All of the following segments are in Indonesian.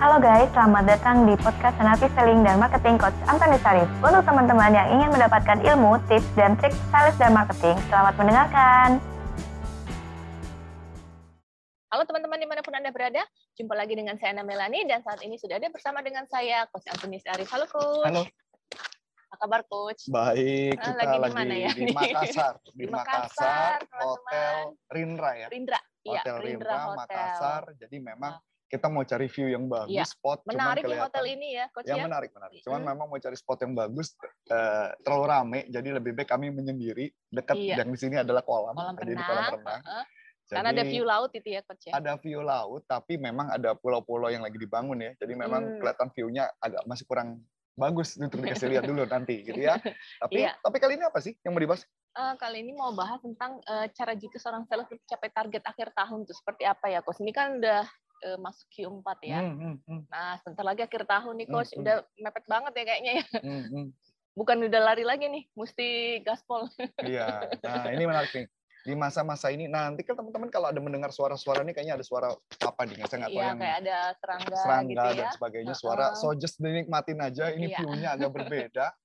Halo guys, selamat datang di podcast Senapi Selling dan Marketing Coach Antoni Sarif. Untuk teman-teman yang ingin mendapatkan ilmu, tips, dan trik sales dan marketing, selamat mendengarkan. Halo teman-teman di mana pun Anda berada, jumpa lagi dengan saya Ana Melani dan saat ini sudah ada bersama dengan saya Coach Antoni Sarif. Halo Coach. Halo, Apa kabar Coach? baik. Ah, Kita lagi di lagi, mana ya? di Makassar. Di, Di Makassar, Makassar, Hotel Rindra ya. Rindra. Iya, Hotel Rindra, Hotel. Makassar. Jadi memang Ah. Kita mau cari view yang bagus, Iya. spot cuman Menarik nih kelihatan. hotel ini ya, Coach Ya ya. menarik, menarik. Cuman Mm. memang mau cari spot yang bagus, eh, terlalu rame. Jadi lebih baik kami menyendiri. Dekat Iya. yang di sini adalah kolam. Kolam jadi di renang. kolam renang. heeh. Karena ada Jadi, view laut itu ya, Coach ya. ada view laut, tapi memang ada pulau-pulau yang lagi dibangun ya. Jadi memang Hmm. kelihatan view-nya agak masih kurang bagus untuk dikasih lihat dulu nanti gitu ya. Tapi Iya. tapi kali ini apa sih yang mau dibahas? Eh, kali ini mau bahas tentang eh, cara jika seorang sales untuk capai target akhir tahun itu seperti apa ya, Coach. Ini kan udah eh, masuk Q4 ya. Hmm, hmm, hmm, Nah, sebentar lagi akhir tahun nih, Hmm, Coach. hmm. Udah mepet banget ya kayaknya ya. hmm, hmm. Bukan udah lari lagi nih, mesti gaspol. Iya. Nah, ini menarik nih. Di masa-masa ini, nah, nanti kan teman-teman kalau ada mendengar suara-suara ini kayaknya ada suara apa nih? Saya nggak tahu Iya, yang kayak ada serangga, serangga gitu ya. dan sebagainya. Suara, Heeh. so just dinikmatin aja. Ini Iya. view-nya agak berbeda.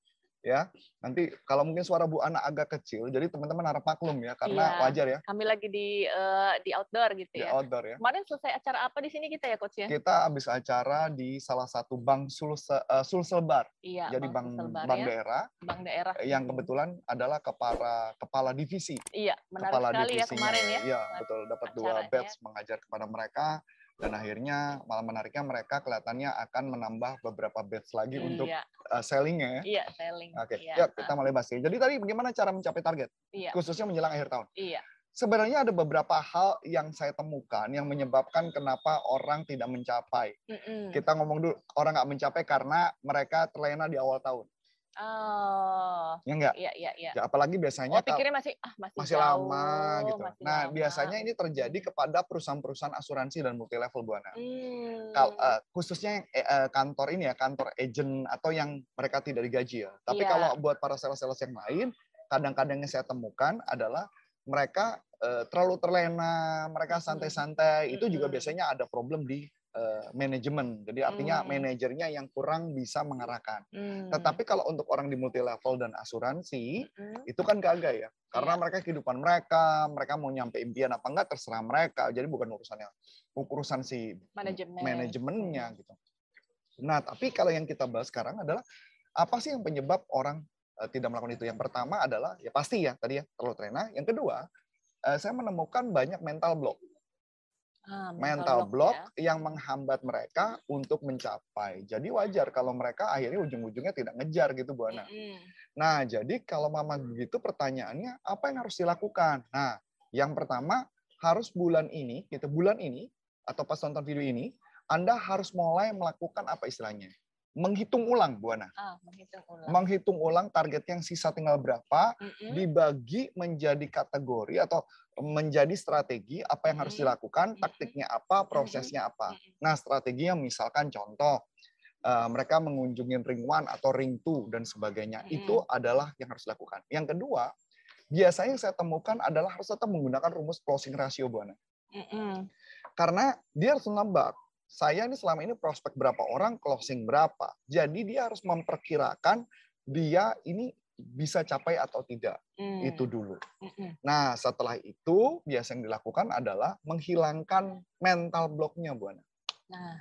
ya. Nanti kalau mungkin suara Bu Ana agak kecil, jadi teman-teman harap maklum ya, karena Iya. wajar ya, Kami lagi di eh, di outdoor gitu di ya. outdoor ya. Kemarin selesai acara apa di sini kita ya, Coach ya? Kita habis acara di salah satu bank Sulse, eh, Sulselbar, Iya, jadi bank, Sulselbar bank ya. daerah, Bank daerah. yang kebetulan adalah kepala kepala divisi Iya, menarik kepala sekali ya kemarin ya. Iya, betul dapat dua batch mengajar kepada mereka dan akhirnya malah menariknya mereka kelihatannya akan menambah beberapa batch lagi untuk Iya, uh, sellingnya ya. iya, selling. Oke, Iya, ya kita mulai bahas. ini. Jadi tadi bagaimana cara mencapai target Iya, khususnya menjelang akhir tahun? iya. Sebenarnya ada beberapa hal yang saya temukan yang menyebabkan kenapa orang tidak mencapai. Mm-mm. Kita ngomong dulu orang nggak mencapai karena mereka terlena di awal tahun. Oh, Ya enggak? iya, iya, iya. Ya, apalagi biasanya Oh, pikirnya masih ah masih, masih jauh, lama gitu. masih Nah, lama. biasanya ini terjadi kepada perusahaan-perusahaan asuransi dan multi level Bu Ana. Hmm. Kal- eh, khususnya yang eh, eh, kantor ini ya, kantor agent atau yang mereka tidak digaji ya. Tapi Iya. kalau buat para sales-sales yang lain, kadang-kadang yang saya temukan adalah mereka eh, terlalu terlena, mereka Mm-mm. santai-santai. Itu juga Mm-mm. biasanya ada problem di eh, manajemen. Jadi artinya Hmm. manajernya yang kurang bisa mengarahkan. Hmm. Tetapi kalau untuk orang di multi level dan asuransi, Mm-mm. itu kan kagak ya karena Iya. mereka kehidupan mereka mereka mau nyampe impian apa enggak terserah mereka jadi bukan urusannya urusan si manajemen. manajemennya gitu nah tapi kalau yang kita bahas sekarang adalah apa sih yang penyebab orang eh, tidak melakukan itu yang pertama adalah ya pasti ya tadi ya terlalu terlena yang kedua eh, saya menemukan banyak mental block Ah, mental block ya. yang menghambat mereka untuk mencapai jadi wajar kalau mereka akhirnya ujung-ujungnya tidak ngejar gitu Bu Ana. Nah, jadi kalau mama begitu pertanyaannya apa yang harus dilakukan? Nah, yang pertama harus bulan ini, gitu bulan ini atau pas nonton video ini, Anda harus mulai melakukan apa istilahnya? Menghitung ulang, Bu Ana. Ah, menghitung ulang. Menghitung ulang target yang sisa tinggal berapa, Mm-mm. dibagi menjadi kategori atau menjadi strategi apa yang harus Mhm. dilakukan, taktiknya apa, prosesnya apa. Mm-mm. Nah, strateginya misalkan contoh eh, mereka mengunjungi ring one atau ring two dan sebagainya. Mm-mm. Itu adalah yang harus dilakukan. Yang kedua, biasanya yang saya temukan adalah harus tetap menggunakan rumus closing ratio, Bu Ana. Mm-mm. Karena dia harus menambah. Saya ini selama ini prospek berapa orang, closing berapa. Jadi dia harus memperkirakan dia ini bisa capai atau tidak. Mm. Itu dulu. Mm-mm. Nah, setelah itu biasa yang dilakukan adalah menghilangkan mental blocknya, Bu Ana. Nah,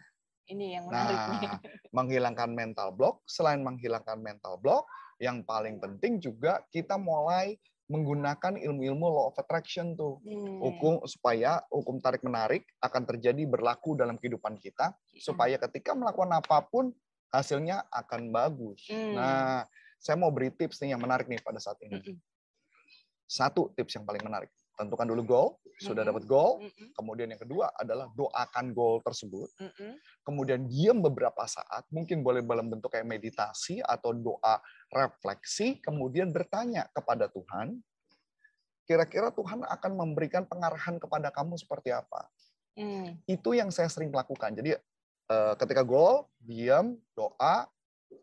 ini yang menarik nih. Nah, menghilangkan mental block, selain menghilangkan mental block, yang paling penting juga kita mulai menggunakan ilmu-ilmu law of attraction tuh. Hmm. Hukum supaya hukum tarik menarik akan terjadi berlaku dalam kehidupan kita supaya ketika melakukan apa pun hasilnya akan bagus. Hmm. Nah, saya mau beri tips nih yang menarik nih pada saat ini. Mm-mm. Satu tips yang paling menarik. Tentukan dulu goal, sudah Mm-mm. dapat goal. Mm-mm. Kemudian yang kedua adalah doakan goal tersebut. Mm-mm. kemudian diam beberapa saat, mungkin boleh dalam bentuk kayak meditasi atau doa refleksi, kemudian bertanya kepada Tuhan, kira-kira Tuhan akan memberikan pengarahan kepada kamu seperti apa. Mm. Itu yang saya sering lakukan. Jadi eh, ketika goal, diam, doa,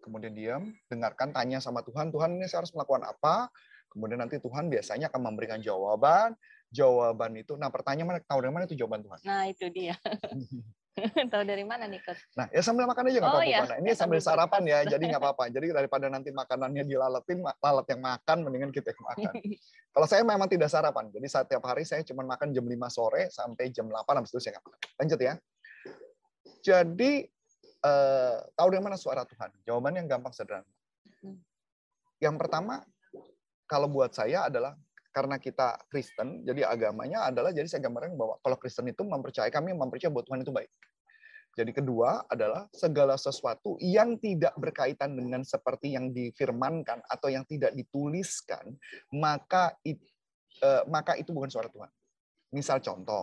kemudian diam, dengarkan, tanya sama Tuhan, Tuhan ini saya harus melakukan apa? Kemudian nanti Tuhan biasanya akan memberikan jawaban, jawaban itu, nah pertanyaan mana, tahu dari mana itu jawaban Tuhan? Nah, itu dia. Tahu dari mana nih, Coach? Nah, ya sambil makan aja nggak Oh, apa-apa. iya. Nah, ini Ya, sambil sambil sarapan ya, jadi nggak apa-apa. Jadi daripada nanti makanannya dilaletin, ma- lalat yang makan, mendingan kita yang makan. Kalau saya memang tidak sarapan, jadi setiap hari saya cuma makan jam 5 sore sampai jam 8, habis itu saya nggak makan. Lanjut ya. Jadi, eh, tahu dari mana suara Tuhan? Jawabannya yang gampang sederhana. Hmm. Yang pertama, kalau buat saya adalah karena kita Kristen, jadi agamanya adalah jadi saya gambarkan bahwa kalau Kristen itu mempercayai kami mempercayai bahwa Tuhan itu baik. Jadi kedua adalah segala sesuatu yang tidak berkaitan dengan seperti yang difirmankan atau yang tidak dituliskan, maka it- eh, maka itu bukan suara Tuhan. Misal contoh,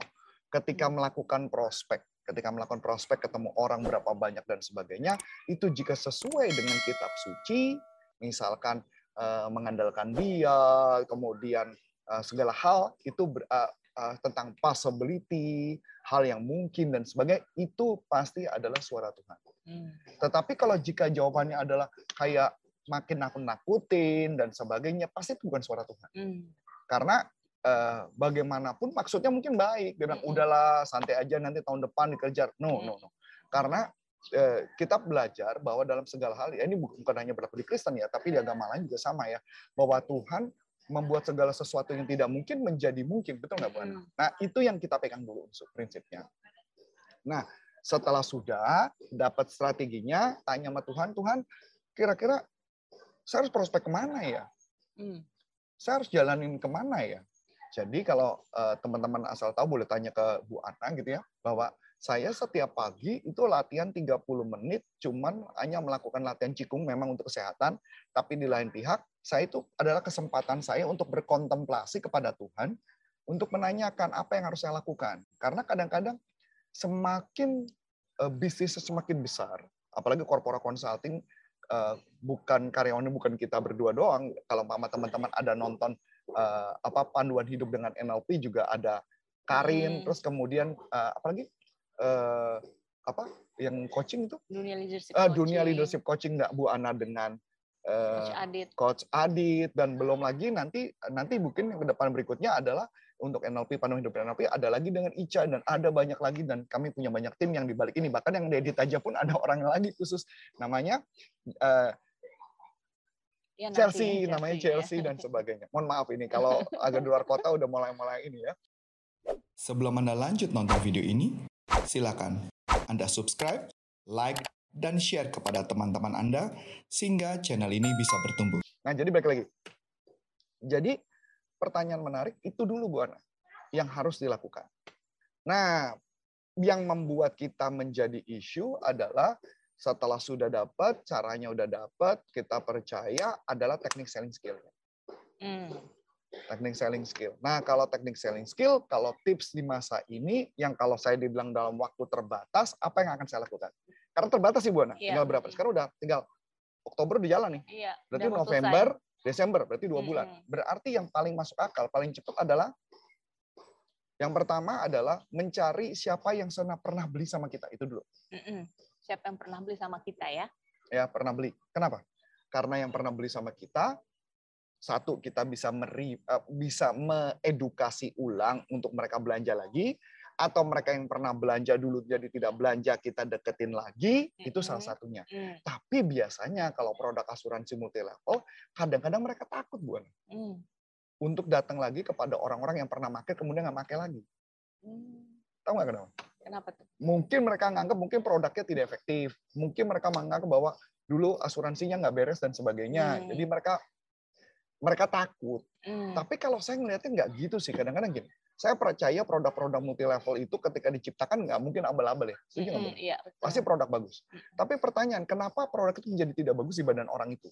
ketika melakukan prospek, ketika melakukan prospek ketemu orang berapa banyak dan sebagainya, itu jika sesuai dengan kitab suci, misalkan eh, mengandalkan dia, kemudian eh, segala hal itu ber- eh, tentang possibility, hal yang mungkin dan sebagainya, itu pasti adalah suara Tuhan. Hmm. Tetapi kalau jika jawabannya adalah kayak makin nakut-nakutin dan sebagainya, pasti itu bukan suara Tuhan. Hmm. Karena eh, bagaimanapun maksudnya mungkin baik, dia bilang Mm-mm. udahlah santai aja nanti tahun depan dikejar. No, no, no. Karena eh, kita belajar bahwa dalam segala hal, ya ini bukan bukan hanya berlaku di Kristen ya, tapi di agama lain juga sama ya, bahwa Tuhan membuat segala sesuatu yang tidak mungkin menjadi mungkin, betul nggak Bu Ana? Hmm. Nah, itu yang kita pegang dulu unsur prinsipnya. Nah, setelah sudah dapat strateginya, tanya sama Tuhan, Tuhan, kira-kira saya harus prospek ke mana ya? Hmm. Saya harus jalanin ke mana ya? Jadi kalau eh, teman-teman asal tahu boleh tanya ke Bu Ana gitu ya, bahwa saya setiap pagi itu latihan 30 menit, cuman hanya melakukan latihan cikung memang untuk kesehatan, tapi di lain pihak, saya itu adalah kesempatan saya untuk berkontemplasi kepada Tuhan, untuk menanyakan apa yang harus saya lakukan. Karena kadang-kadang semakin eh, bisnisnya semakin besar, apalagi corporate consulting, eh, bukan karyawannya bukan kita berdua doang. Kalau mama teman-teman ada nonton eh, apa panduan hidup dengan NLP juga ada Karin, Hmm. terus kemudian apalagi eh, apa yang coaching itu Dunia leadership. Eh, dunia coaching, leadership coaching nggak Bu Ana dengan eh, Coach Adit. Coach Adit dan belum lagi nanti nanti mungkin yang ke depan berikutnya adalah untuk NLP panduan hidup NLP ada lagi dengan Ica dan ada banyak lagi dan kami punya banyak tim yang di balik ini bahkan yang diedit aja pun ada orang lagi khusus namanya eh, Ya, Chelsea nantinya namanya ya. Chelsea dan sebagainya. Mohon maaf ini kalau agak di luar kota udah mulai-mulai ini ya. Sebelum Anda lanjut nonton video ini, silakan Anda subscribe, like, dan share kepada teman-teman Anda sehingga channel ini bisa bertumbuh. Nah, jadi balik lagi. Jadi pertanyaan menarik itu dulu Bu Ana yang harus dilakukan. Nah, yang membuat kita menjadi isu adalah setelah sudah dapat, caranya udah dapat, kita percaya adalah teknik selling skill. Hmm. Teknik selling skill. Nah, kalau teknik selling skill, kalau tips di masa ini, yang kalau saya dibilang dalam waktu terbatas, apa yang akan saya lakukan? Karena terbatas sih Bu Ana. Iya. Tinggal berapa? Sekarang udah tinggal Oktober udah jalan nih. Iya. Berarti November, Desember, berarti dua bulan. Berarti yang paling masuk akal, paling cepat adalah yang pertama adalah mencari siapa yang sana pernah beli sama kita. Itu dulu. selesai. Mm-mm. Siapa yang pernah beli sama kita ya? Ya, pernah beli. Kenapa? Karena yang pernah beli sama kita, satu kita bisa meri, eh, bisa mengedukasi ulang untuk mereka belanja lagi, atau mereka yang pernah belanja dulu jadi tidak belanja kita deketin lagi, itu salah satunya. Hmm. Tapi biasanya kalau produk asuransi multi level, kadang-kadang mereka takut, Bu. Ana. Hmm. untuk datang lagi kepada orang-orang yang pernah pakai kemudian nggak pakai lagi. Hmm. Tahu nggak kenapa? Kenapa tuh? Mungkin mereka nganggap mungkin produknya tidak efektif. Mungkin mereka menganggap bahwa dulu asuransinya nggak beres dan sebagainya. Hmm. Jadi mereka mereka takut. Hmm. Tapi kalau saya ngelihatnya nggak gitu sih. Kadang-kadang gini. Saya percaya produk-produk multi level itu ketika diciptakan nggak mungkin abal-abal ya. Setuju nggak? Mm-mm, Iya, betul. Pasti produk bagus. Mm. Tapi pertanyaan, kenapa produk itu menjadi tidak bagus di badan orang itu?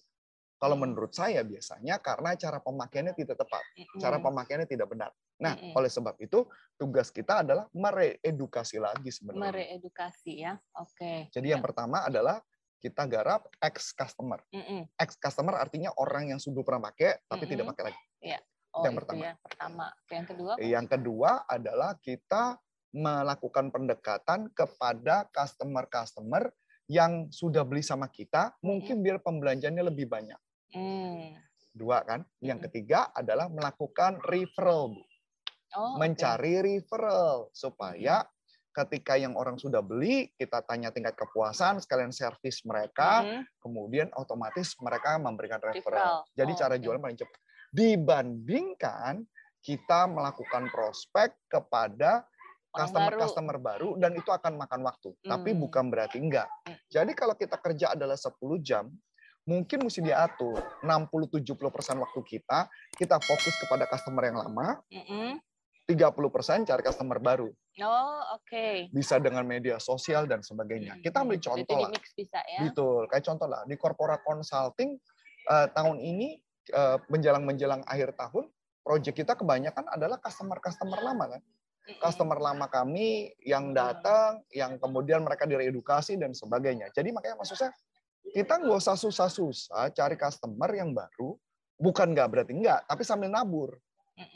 Kalau menurut saya biasanya karena cara pemakaiannya tidak tepat. Cara pemakaiannya tidak benar. Nah, oleh sebab itu tugas kita adalah mereedukasi lagi sebenarnya. mereedukasi ya. Oke. Jadi yang pertama adalah kita garap ex customer. Mm-mm. Ex customer artinya orang yang sudah pernah pakai tapi Mm-mm. tidak pakai lagi. Oh, yang itu pertama. ya pertama. Yang kedua? Yang kedua adalah kita melakukan pendekatan kepada customer-customer yang sudah beli sama kita, mungkin biar pembelanjaannya lebih banyak. Hmm. Dua kan. Yang ketiga adalah melakukan referral. Bu. Oh, mencari referral supaya ketika yang orang sudah beli, kita tanya tingkat kepuasan, sekalian servis mereka, Mhm. kemudian otomatis mereka memberikan Referral. referral. Jadi Oh, cara oke. jualan paling cepat. Dibandingkan kita melakukan prospek kepada customer-customer baru dan itu akan makan waktu. Tapi Hmm. bukan berarti enggak. Hmm. Jadi kalau kita kerja adalah 10 jam, mungkin mesti diatur 60-70% waktu kita kita fokus kepada customer yang lama, Mhm. 30% cari customer baru. Oh, oke. Bisa dengan media sosial dan sebagainya. Hmm, Kita ambil hmm. contoh lah. mix bisa ya. Betul. Kayak contoh lah di corporate consulting eh, tahun ini eh, menjelang-menjelang akhir tahun, project kita kebanyakan adalah customer-customer lama kan. Mhm. Customer lama kami yang Hmm. datang, yang kemudian mereka direedukasi dan sebagainya. Jadi makanya maksud saya kita nggak usah susah-susah cari customer yang baru. Bukan nggak berarti nggak, tapi sambil nabur.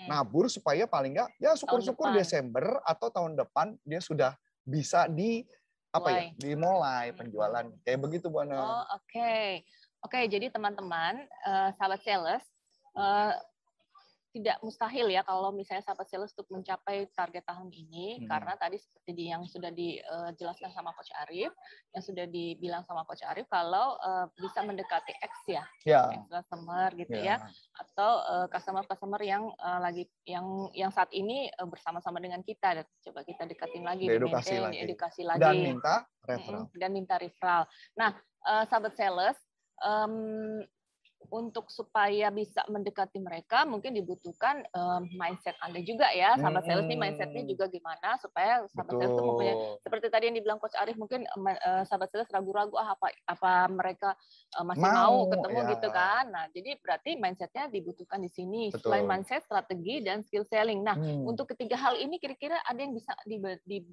Nabur supaya paling nggak ya syukur-syukur. Desember atau tahun depan dia sudah bisa di apa ya Mulai. dimulai Hmm. penjualan kayak begitu Bu Ana. Oh, oke. Oke, jadi teman-teman, eh, sahabat sales, eh, tidak mustahil ya kalau misalnya sahabat sales untuk mencapai target tahun ini, Hmm. karena tadi seperti di, yang sudah dijelaskan sama Coach Arif, yang sudah dibilang sama Coach Arif, kalau eh, bisa mendekati X ya, ya X customer gitu ya. ya, atau eh, customer-customer yang eh, lagi yang yang saat ini eh, bersama-sama dengan kita, dan coba kita dekatin lagi, Diedukasi di-maintain, lagi. diedukasi lagi. dan minta referral. Dan minta referral. Nah, eh, sahabat sales, em, untuk supaya bisa mendekati mereka, mungkin dibutuhkan em, mindset Anda juga ya, sahabat sales nih mindsetnya Hmm. juga gimana supaya sahabat sales itu mempunyai Betul. seperti tadi yang dibilang Coach Arif mungkin eh, sahabat sales ragu-ragu ah apa apa mereka eh, masih mau, Mau, ketemu ya. gitu kan. Nah, jadi berarti mindsetnya dibutuhkan di sini. Selain Betul. mindset, strategi dan skill selling. Nah, Hmm. untuk ketiga hal ini kira-kira ada yang bisa di-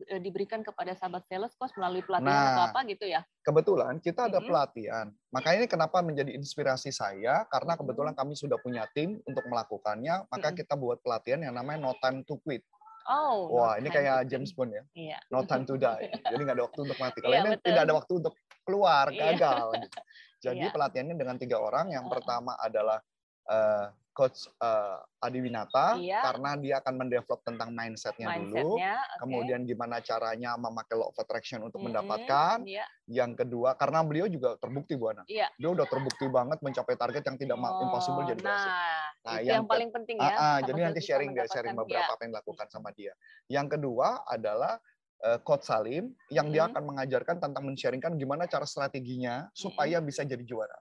eh, diberikan kepada sahabat sales coach melalui pelatihan atau Nah, apa gitu ya? kebetulan kita ada pelatihan. Makanya ini kenapa menjadi inspirasi saya karena kebetulan kami sudah punya tim untuk melakukannya, maka kita buat pelatihan yang namanya No Time to Quit. Oh, Wah, ini kayak James. Bond ya. Iya. No time to die. Jadi nggak ada waktu untuk mati. Kalau Iya, ini betul. tidak ada waktu untuk keluar, Iya. gagal. gitu. Jadi Iya. pelatihannya dengan tiga orang. Yang pertama adalah eh, Coach eh, Adi Winata, Iya. karena dia akan mendevelop tentang mindsetnya dulu. Mindsetnya, oke. Kemudian gimana caranya memakai law of attraction untuk Mm-mm, mendapatkan. Iya, Yang kedua, karena beliau juga terbukti Bu Ana. iya. Dia udah terbukti banget mencapai target yang tidak ma- impossible Oh, jadi berhasil. Nah, Nah, itu yang yang paling penting ya. ah, sahabat jadi nanti sharing dia sharing beberapa iya. apa yang dilakukan sama dia. Yang kedua adalah eh, Coach Salim yang dia Mm-mm. akan mengajarkan tentang men-sharingkan gimana cara strateginya supaya bisa jadi juara,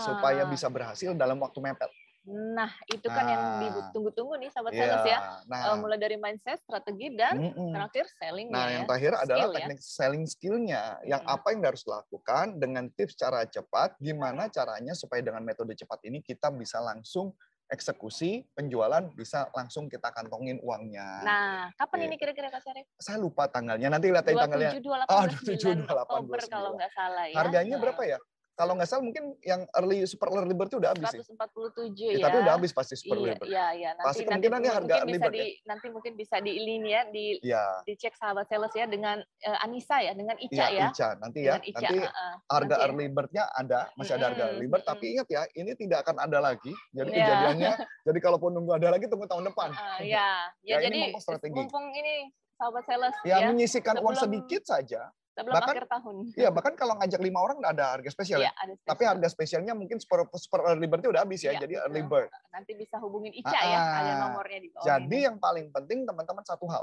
supaya Ah, bisa berhasil dalam waktu mepet. Nah, itu kan yang Nah. ditunggu-tunggu nih sahabat Iya. sales ya. Nah, Eh, mulai dari mindset, strategi dan mm-mm. terakhir selling Nah, ya. yang terakhir adalah Skill ya. teknik selling skill-nya. Yang Mm. apa yang harus dilakukan dengan tips cara cepat, gimana caranya supaya dengan metode cepat ini kita bisa langsung eksekusi penjualan, bisa langsung kita kantongin uangnya. Nah, kapan Iya. ini kira-kira Kak Syarif? Saya lupa tanggalnya, nanti lihat tanggalnya. 27, 28, Ah, 29 27, 28, Oktober kalau 29. nggak salah ya. Harganya Nah, berapa ya? Kalau nggak salah mungkin yang early super early bird itu udah habis sih. 147 Ya, ya. tapi udah habis pasti super Iya, early bird. iya, iya. Nanti, Pasti nanti kemungkinan dia harga mungkin early bisa bird di, ya. nanti mungkin bisa di ini ya, di Iya, dicek sahabat sales ya dengan eh, Anissa ya, dengan Ica ya. iya Ica nanti ya. Ica. Nanti heeh. harga Nanti ya. early bird-nya ada, masih ada harga early bird, tapi mm-mm. ingat ya, ini tidak akan ada lagi. Jadi Iya. kejadiannya, jadi kalaupun nunggu ada lagi tunggu tahun depan. Eh, ya, ya, Ya, ini jadi mumpung ini sahabat sales Ya, ya, menyisikan uang sedikit saja. Sebelum bahkan- akhir tahun. Iya, bahkan kalau ngajak lima orang ada harga spesial Iya, ya. ada Tapi spesial. harga spesialnya mungkin super, super early bird-nya udah habis ya, Iya, jadi betul. early bird. nanti bisa hubungin Ica ya, ada Ah, nomornya di bawah Jadi ini. yang paling penting teman-teman satu hal.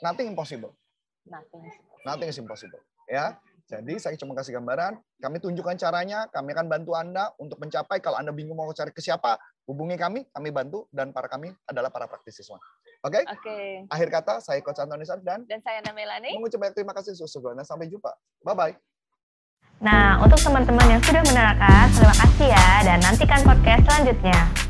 Nothing impossible. Nothing is Nothing is impossible. Ya. Jadi saya cuma kasih gambaran, kami tunjukkan caranya, kami akan bantu Anda untuk mencapai kalau Anda bingung mau cari ke siapa, hubungi kami, kami bantu dan para kami adalah para praktisi semua. Oke? Oke. Akhir kata saya Coach Antoni Sarif dan Dan saya Ana Melani. mengucap banyak terima kasih sesungguhnya sampai jumpa. Bye bye. Nah, untuk teman-teman yang sudah menerangkan, terima kasih ya dan nantikan podcast selanjutnya.